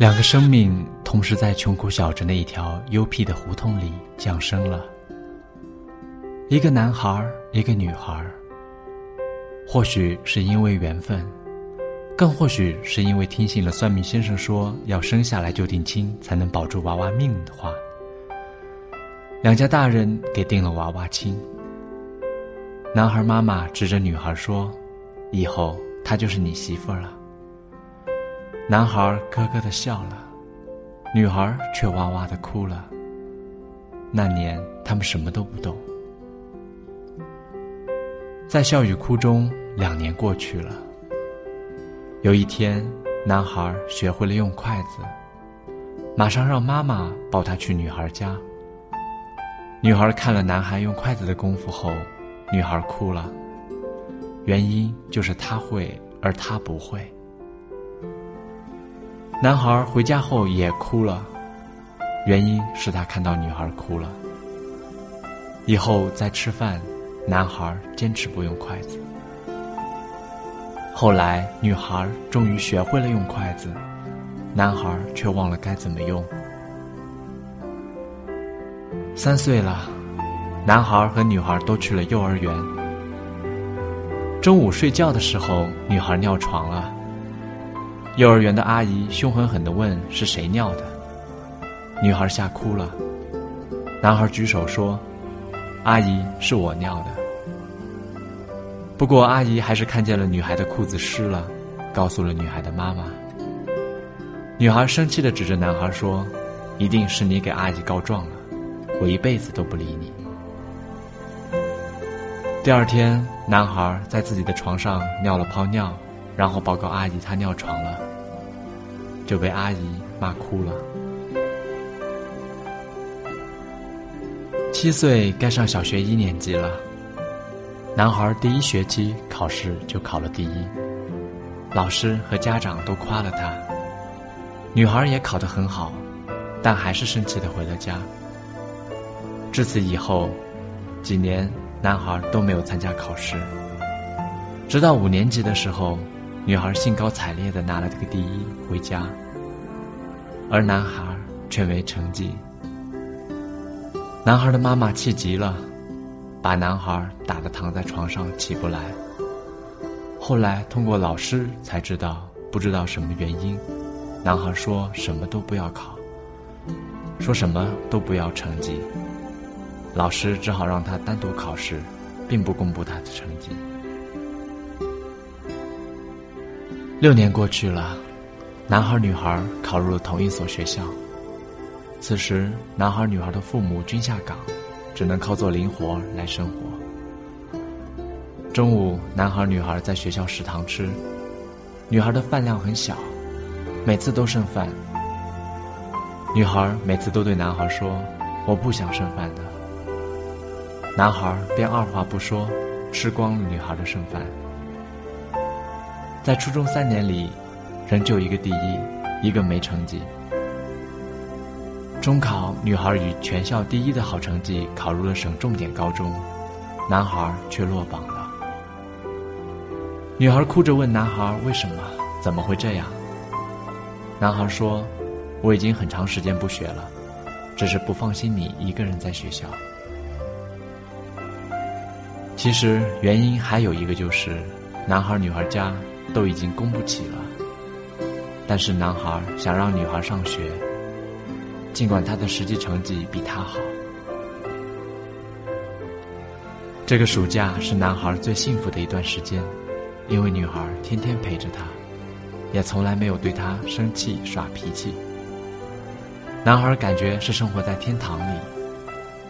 两个生命同时在穷苦小镇的一条幽僻的胡同里降生了，一个男孩，一个女孩。或许是因为缘分，更或许是因为听信了算命先生说要生下来就定亲才能保住娃娃命的话，两家大人给定了娃娃亲。男孩妈妈指着女孩说：“以后她就是你媳妇儿了。”男孩咯咯的笑了，女孩却哇哇的哭了。那年他们什么都不懂，在笑与哭中，两年过去了。有一天，男孩学会了用筷子，马上让妈妈抱他去女孩家。女孩看了男孩用筷子的功夫后，女孩哭了，原因就是他会，而他不会。男孩回家后也哭了，原因是他看到女孩哭了。以后再吃饭，男孩坚持不用筷子。后来女孩终于学会了用筷子，男孩却忘了该怎么用。三岁了，男孩和女孩都去了幼儿园。中午睡觉的时候，女孩尿床了。幼儿园的阿姨凶狠狠地问：“是谁尿的？”女孩吓哭了。男孩举手说：“阿姨，是我尿的。”不过阿姨还是看见了女孩的裤子湿了，告诉了女孩的妈妈。女孩生气地指着男孩说：“一定是你给阿姨告状了，我一辈子都不理你。”第二天，男孩在自己的床上尿了泡尿。然后报告阿姨，他尿床了，就被阿姨骂哭了。七岁该上小学一年级了，男孩第一学期考试就考了第一，老师和家长都夸了他。女孩也考得很好，但还是生气的回了家。至此以后，几年男孩都没有参加考试，直到五年级的时候。女孩兴高采烈的拿了这个第一回家，而男孩却没成绩。男孩的妈妈气急了，把男孩打得躺在床上起不来。后来通过老师才知道，不知道什么原因，男孩说什么都不要考，说什么都不要成绩。老师只好让他单独考试，并不公布他的成绩。六年过去了，男孩女孩考入了同一所学校。此时，男孩女孩的父母均下岗，只能靠做零活来生活。中午，男孩女孩在学校食堂吃，女孩的饭量很小，每次都剩饭。女孩每次都对男孩说：“我不想剩饭的。”男孩便二话不说，吃光了女孩的剩饭。在初中三年里，仍旧一个第一，一个没成绩。中考，女孩以全校第一的好成绩考入了省重点高中，男孩却落榜了。女孩哭着问男孩：“为什么？怎么会这样？”男孩说：“我已经很长时间不学了，只是不放心你一个人在学校。”其实原因还有一个就是，男孩女孩家。都已经供不起了，但是男孩想让女孩上学，尽管他的实际成绩比他好。这个暑假是男孩最幸福的一段时间，因为女孩天天陪着他，也从来没有对他生气耍脾气。男孩感觉是生活在天堂里，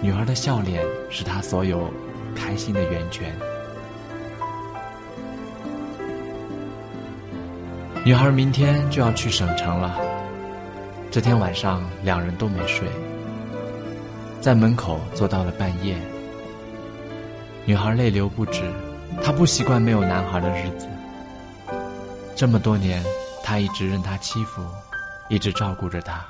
女孩的笑脸是他所有开心的源泉。女孩明天就要去省城了。这天晚上，两人都没睡，在门口坐到了半夜。女孩泪流不止，她不习惯没有男孩的日子。这么多年，她一直任他欺负，一直照顾着他。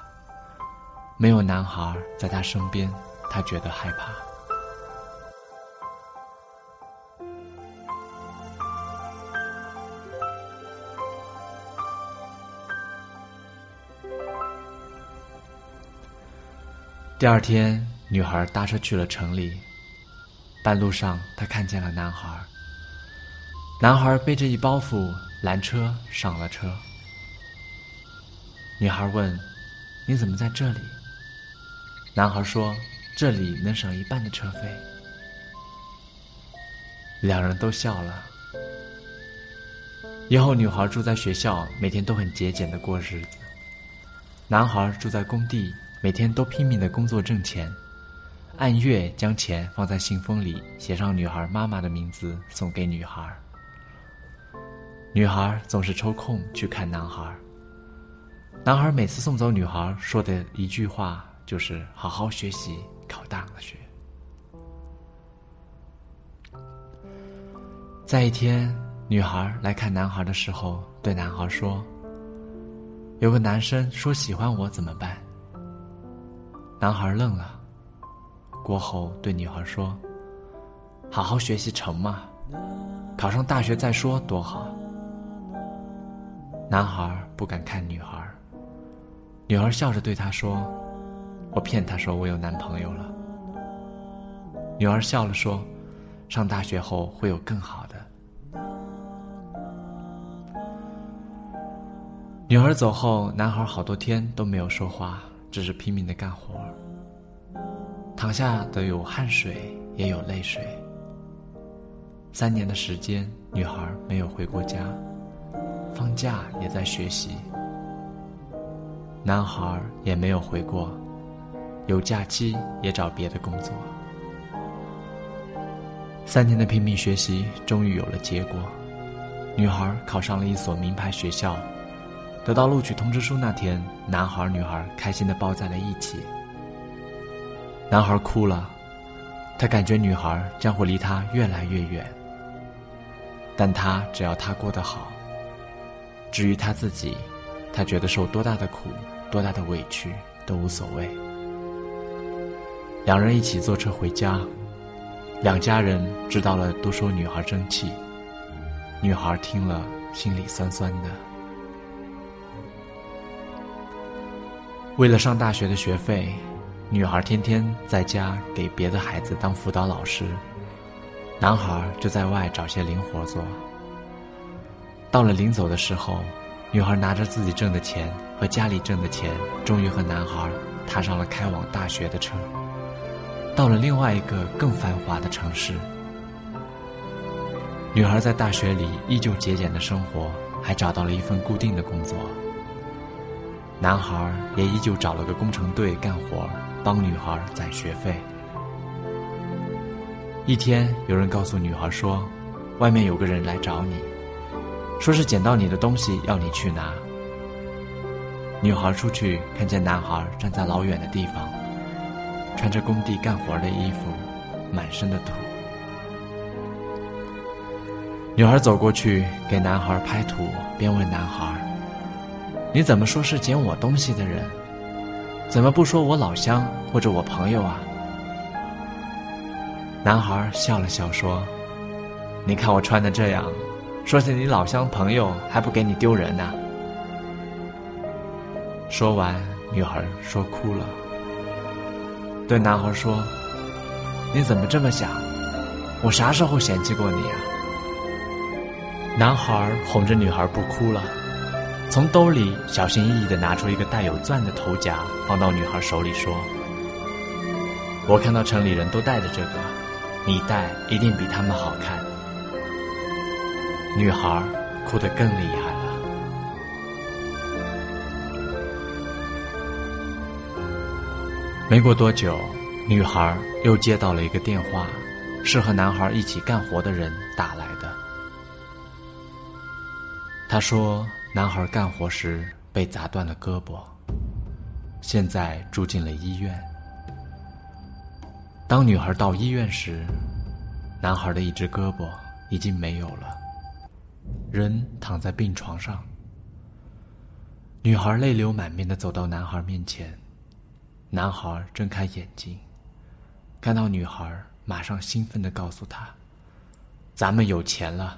没有男孩在她身边，她觉得害怕。第二天，女孩搭车去了城里。半路上，她看见了男孩。男孩背着一包袱拦车上了车。女孩问：“你怎么在这里？”男孩说：“这里能省一半的车费。”两人都笑了。以后，女孩住在学校，每天都很节俭的过日子；男孩住在工地，每天都拼命的工作挣钱，按月将钱放在信封里，写上女孩妈妈的名字，送给女孩。女孩总是抽空去看男孩。男孩每次送走女孩说的一句话就是：“好好学习，考大学。”在一天，女孩来看男孩的时候，对男孩说：“有个男生说喜欢我，怎么办？”男孩愣了，过后对女孩说：“好好学习成吗？考上大学再说，多好。”男孩不敢看女孩。女孩笑着对他说：“我骗他说我有男朋友了。”女孩笑了说：“上大学后会有更好的。”女孩走后，男孩好多天都没有说话，只是拼命的干活。躺下的有汗水，也有泪水。三年的时间，女孩没有回过家，放假也在学习。男孩也没有回过，有假期也找别的工作。三年的拼命学习，终于有了结果。女孩考上了一所名牌学校，得到录取通知书那天，男孩女孩开心的抱在了一起。男孩哭了，他感觉女孩将会离他越来越远。但他只要她过得好，至于他自己，他觉得受多大的苦。多大的委屈都无所谓。两人一起坐车回家，两家人知道了都说女孩争气。女孩听了心里酸酸的。为了上大学的学费，女孩天天在家给别的孩子当辅导老师，男孩就在外找些零活做。到了临走的时候。女孩拿着自己挣的钱和家里挣的钱，终于和男孩踏上了开往大学的车，到了另外一个更繁华的城市。女孩在大学里依旧节俭的生活，还找到了一份固定的工作。男孩也依旧找了个工程队干活，帮女孩攒学费。一天，有人告诉女孩说，外面有个人来找你。说是捡到你的东西，要你去拿。女孩出去，看见男孩站在老远的地方，穿着工地干活的衣服，满身的土。女孩走过去给男孩拍土，边问男孩：“你怎么说是捡我东西的人？怎么不说我老乡或者我朋友啊？”男孩笑了笑说：“你看我穿的这样。”说是你老乡朋友，还不给你丢人呢。说完，女孩说哭了，对男孩说：“你怎么这么想？我啥时候嫌弃过你啊？”男孩哄着女孩不哭了，从兜里小心翼翼的拿出一个带有钻的头夹，放到女孩手里说：“我看到城里人都戴着这个，你戴一定比他们好看。”女孩哭得更厉害了。没过多久，女孩又接到了一个电话，是和男孩一起干活的人打来的。他说，男孩干活时被砸断了胳膊，现在住进了医院。当女孩到医院时，男孩的一只胳膊已经没有了。人躺在病床上，女孩泪流满面的走到男孩面前，男孩睁开眼睛，看到女孩，马上兴奋的告诉他：“咱们有钱了，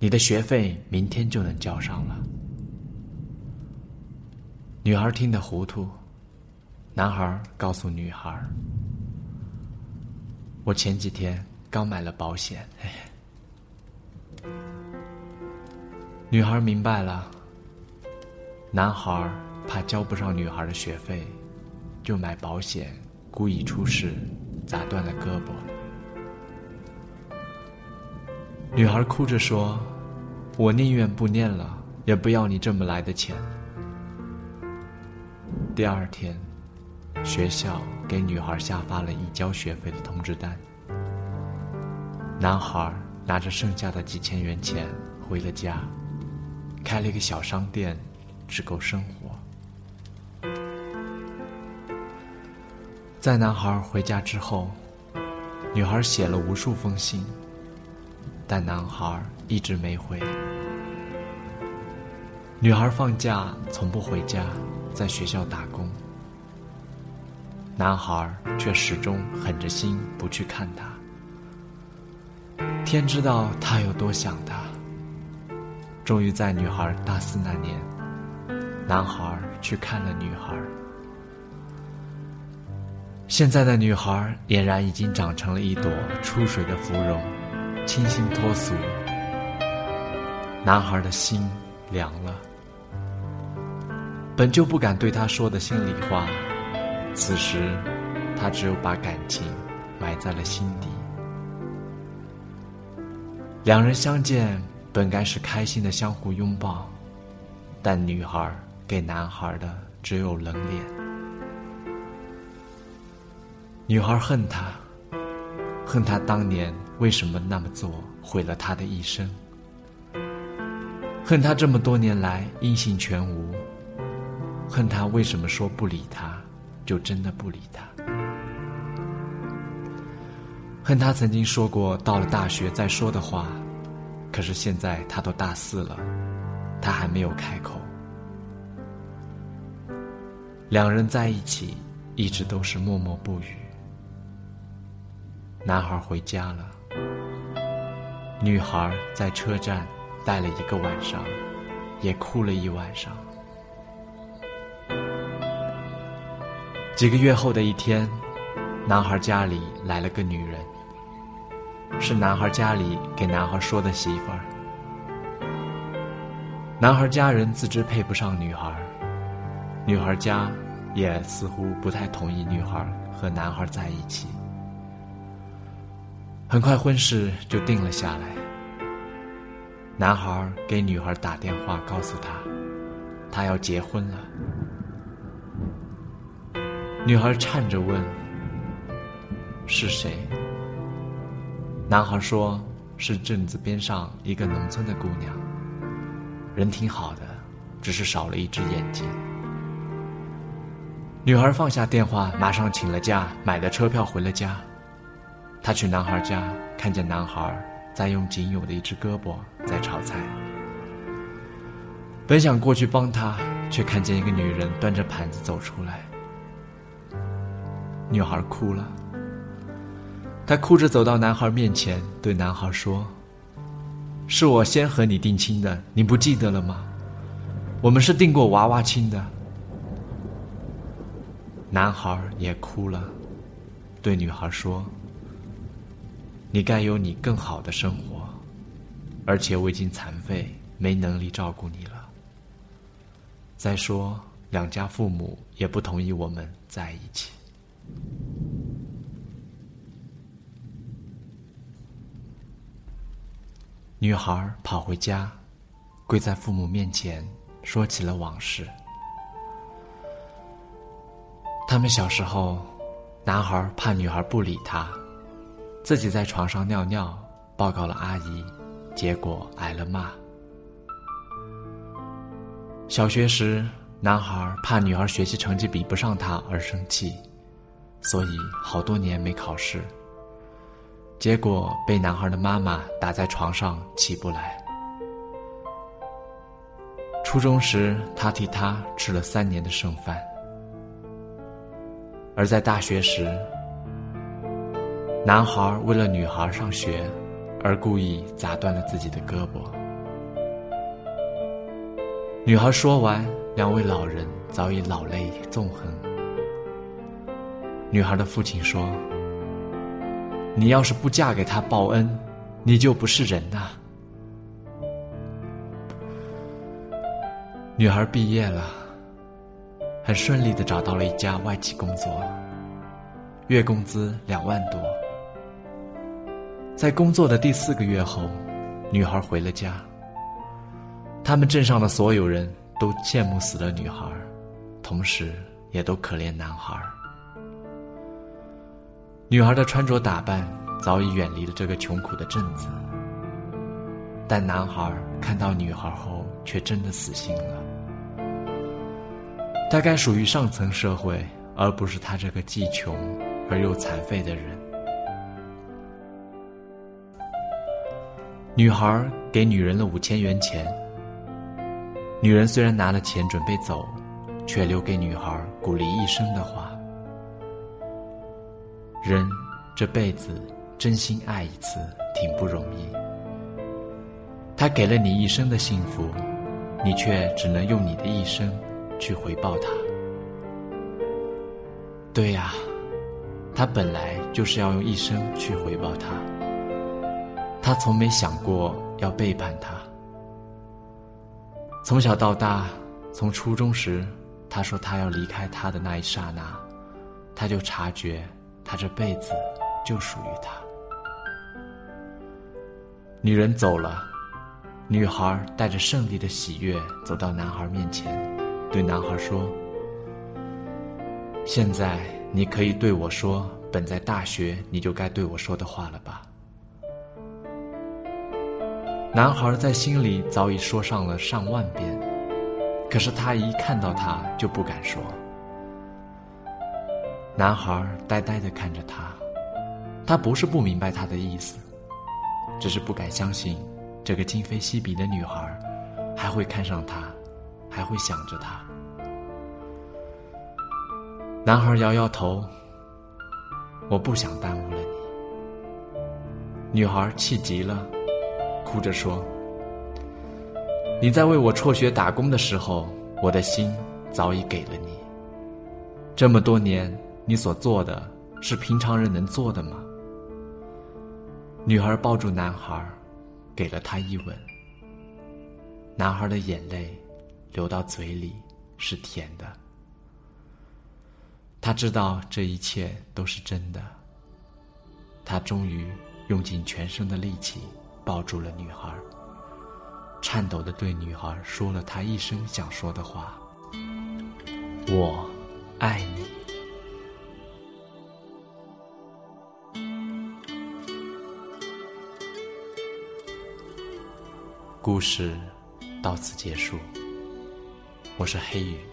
你的学费明天就能交上了。”女孩听得糊涂，男孩告诉女孩：“我前几天刚买了保险。”女孩明白了，男孩怕交不上女孩的学费，就买保险，故意出事，砸断了胳膊。女孩哭着说：“我宁愿不念了，也不要你这么来的钱。”第二天，学校给女孩下发了已交学费的通知单。男孩拿着剩下的几千元钱回了家，开了一个小商店，只够生活。在男孩回家之后，女孩写了无数封信。但男孩一直没回。女孩放假从不回家，在学校打工。男孩却始终狠着心不去看她。天知道他有多想她。终于在女孩大四那年，男孩去看了女孩。现在的女孩俨然已经长成了一朵出水的芙蓉。清新脱俗，男孩的心凉了。本就不敢对他说的心里话，此时他只有把感情埋在了心底。两人相见本该是开心的相互拥抱，但女孩给男孩的只有冷脸。女孩恨他。恨他当年为什么那么做，毁了他的一生。恨他这么多年来音信全无。恨他为什么说不理他，就真的不理他。恨他曾经说过到了大学再说的话，可是现在他都大四了，他还没有开口。两人在一起，一直都是默默不语。男孩回家了，女孩在车站待了一个晚上，也哭了一晚上。几个月后的一天，男孩家里来了个女人，是男孩家里给男孩说的媳妇儿。男孩家人自知配不上女孩，女孩家也似乎不太同意女孩和男孩在一起。很快婚事就定了下来。男孩给女孩打电话，告诉她，他要结婚了。女孩颤着问：“是谁？”男孩说：“是镇子边上一个农村的姑娘，人挺好的，只是少了一只眼睛。”女孩放下电话，马上请了假，买了车票回了家。他去男孩家，看见男孩在用仅有的一只胳膊在炒菜。本想过去帮他，却看见一个女人端着盘子走出来。女孩哭了，她哭着走到男孩面前，对男孩说：“是我先和你定亲的，你不记得了吗？我们是定过娃娃亲的。”男孩也哭了，对女孩说。你该有你更好的生活，而且我已经残废，没能力照顾你了。再说，两家父母也不同意我们在一起。女孩跑回家，跪在父母面前，说起了往事。他们小时候，男孩怕女孩不理他。自己在床上尿尿，报告了阿姨，结果挨了骂。小学时，男孩怕女儿学习成绩比不上他而生气，所以好多年没考试。结果被男孩的妈妈打在床上起不来。初中时，他替他吃了三年的剩饭，而在大学时。男孩为了女孩上学，而故意砸断了自己的胳膊。女孩说完，两位老人早已老泪纵横。女孩的父亲说：“你要是不嫁给他报恩，你就不是人呐。”女孩毕业了，很顺利的找到了一家外企工作，月工资两万多。在工作的第四个月后，女孩回了家。他们镇上的所有人都羡慕死了女孩，同时也都可怜男孩。女孩的穿着打扮早已远离了这个穷苦的镇子，但男孩看到女孩后却真的死心了。大概属于上层社会，而不是他这个既穷而又残废的人。女孩给女人了五千元钱。女人虽然拿了钱准备走，却留给女孩鼓励一生的话：“人这辈子真心爱一次挺不容易。他给了你一生的幸福，你却只能用你的一生去回报他。对呀，他本来就是要用一生去回报他。他从没想过要背叛他。”从小到大，从初中时，他说他要离开他的那一刹那，他就察觉，他这辈子就属于他。女人走了，女孩带着胜利的喜悦走到男孩面前，对男孩说：“现在你可以对我说本在大学你就该对我说的话了吧。”男孩在心里早已说上了上万遍，可是他一看到她就不敢说。男孩呆呆的看着她，他不是不明白她的意思，只是不敢相信这个今非昔比的女孩还会看上他，还会想着他。男孩摇摇头，我不想耽误了你。女孩气急了。哭着说：“你在为我辍学打工的时候，我的心早已给了你。这么多年，你所做的是平常人能做的吗？”女孩抱住男孩，给了他一吻。男孩的眼泪流到嘴里是甜的。他知道这一切都是真的。他终于用尽全身的力气。抱住了女孩，颤抖的对女孩说了他一生想说的话：“我爱你。”故事到此结束。我是黑羽。